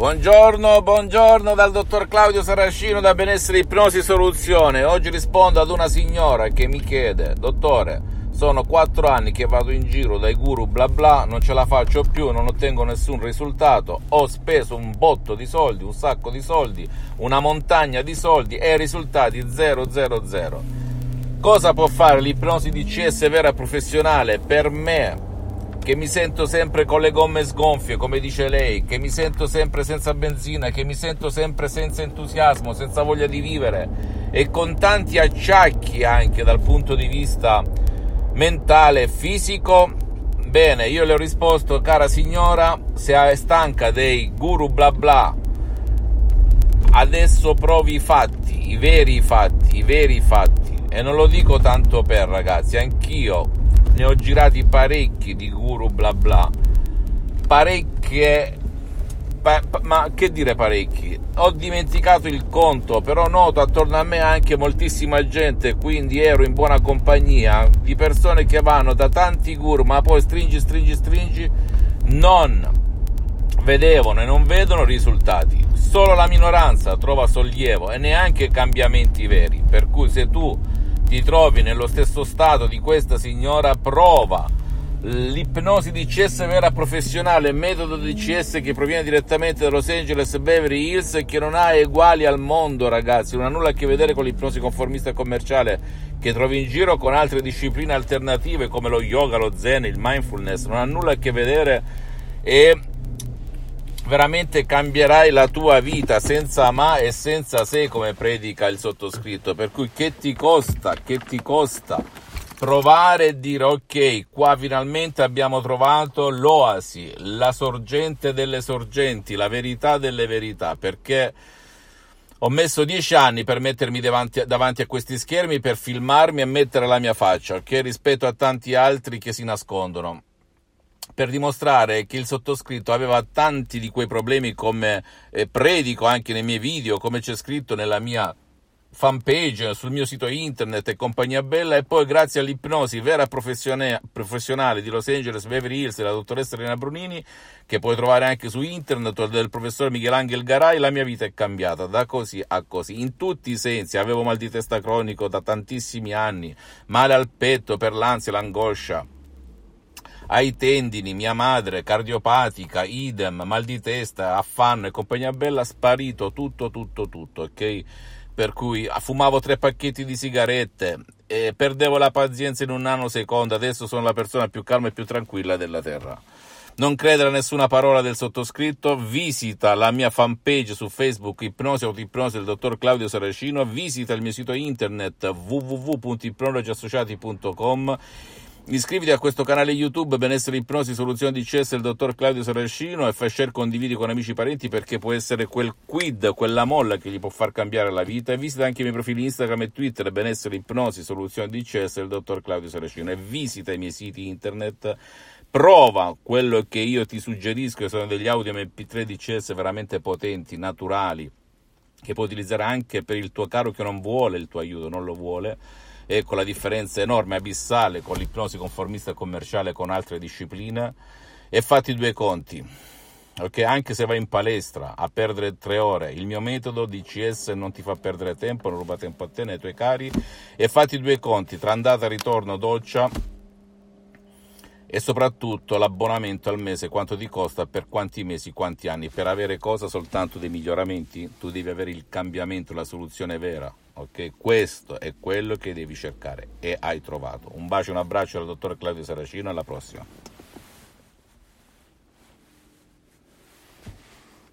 Buongiorno, buongiorno dal dottor Claudio Saracino da Benessere Ipnosi Soluzione. Oggi rispondo ad una signora che mi chiede, dottore, sono quattro anni che vado in giro dai guru bla bla, non ce la faccio più, non ottengo nessun risultato, ho speso un botto di soldi, un sacco di soldi, una montagna di soldi e risultati 000. Cosa può fare l'ipnosi DCS vera professionale per me che mi sento sempre con le gomme sgonfie, come dice lei, che mi sento sempre senza benzina, che mi sento sempre senza entusiasmo, senza voglia di vivere e con tanti acciacchi anche dal punto di vista mentale e fisico. Bene, io le ho risposto, cara signora, se è stanca dei guru bla bla, adesso provi i fatti, i veri fatti, i veri fatti. E non lo dico tanto per ragazzi, anch'io ne ho girati parecchi di guru bla bla, parecchie, pa, pa, ma che dire parecchi? Ho dimenticato il conto, però noto attorno a me anche moltissima gente, quindi ero in buona compagnia di persone che vanno da tanti guru, ma poi stringi, stringi, stringi, non vedevano e non vedono risultati. Solo la minoranza trova sollievo e neanche cambiamenti veri. Per cui se tu ti trovi nello stesso stato di questa signora, prova. L'ipnosi DCS vera professionale, metodo DCS che proviene direttamente da Los Angeles Beverly Hills e che non ha uguali al mondo, ragazzi, non ha nulla a che vedere con l'ipnosi conformista commerciale che trovi in giro con altre discipline alternative come lo yoga, lo zen, il mindfulness, non ha nulla a che vedere e veramente cambierai la tua vita senza ma e senza se come predica il sottoscritto per cui che ti costa che ti costa provare e dire ok qua finalmente abbiamo trovato l'oasi la sorgente delle sorgenti la verità delle verità perché ho messo dieci anni per mettermi davanti, davanti, a questi schermi, per filmarmi e mettere la mia faccia, ok? Rispetto a tanti altri che si nascondono per dimostrare che il sottoscritto aveva tanti di quei problemi come eh, predico anche nei miei video, come c'è scritto nella mia fanpage, sul mio sito internet e compagnia bella e poi grazie all'ipnosi vera professionale di Los Angeles Beverly Hills della dottoressa Elena Brunini che puoi trovare anche su internet del professor Michelangelo Garai la mia vita è cambiata da così a così. In tutti i sensi avevo mal di testa cronico da tantissimi anni male al petto per l'ansia l'angoscia ai tendini, mia madre, cardiopatica, idem, mal di testa, affanno e compagnia bella, sparito tutto, tutto, tutto, ok? Per cui fumavo tre pacchetti di sigarette, e perdevo la pazienza in un nanosecondo, adesso sono la persona più calma e più tranquilla della Terra. Non credere a nessuna parola del sottoscritto, visita la mia fanpage su Facebook Ipnosi Autoipnosi del dottor Claudio Saracino, visita il mio sito internet www.ipnologiassociati.com Iscriviti a questo canale YouTube Benessere Ipnosi Soluzione di CS del dottor Claudio Saracino e fai share condividi con amici e parenti perché può essere quel quid, quella molla che gli può far cambiare la vita. E visita anche i miei profili Instagram e Twitter Benessere Ipnosi Soluzione di CS del dottor Claudio Saracino. E visita i miei siti internet. Prova quello che io ti suggerisco sono degli audio MP3 DCS veramente potenti, naturali che puoi utilizzare anche per il tuo caro che non vuole il tuo aiuto, non lo vuole e con la differenza enorme, abissale, con l'ipnosi conformista commerciale con altre discipline, e fatti due conti. Okay? Anche se vai in palestra a perdere tre ore, il mio metodo DCS non ti fa perdere tempo, non ruba tempo a te né ai tuoi cari, e fatti due conti tra andata, ritorno, doccia e soprattutto l'abbonamento al mese quanto ti costa per quanti mesi, quanti anni. Per avere cosa soltanto dei miglioramenti, tu devi avere il cambiamento, la soluzione vera. Ok, questo è quello che devi cercare e hai trovato. Un bacio, un abbraccio dal dottor Claudio Saracino, alla prossima.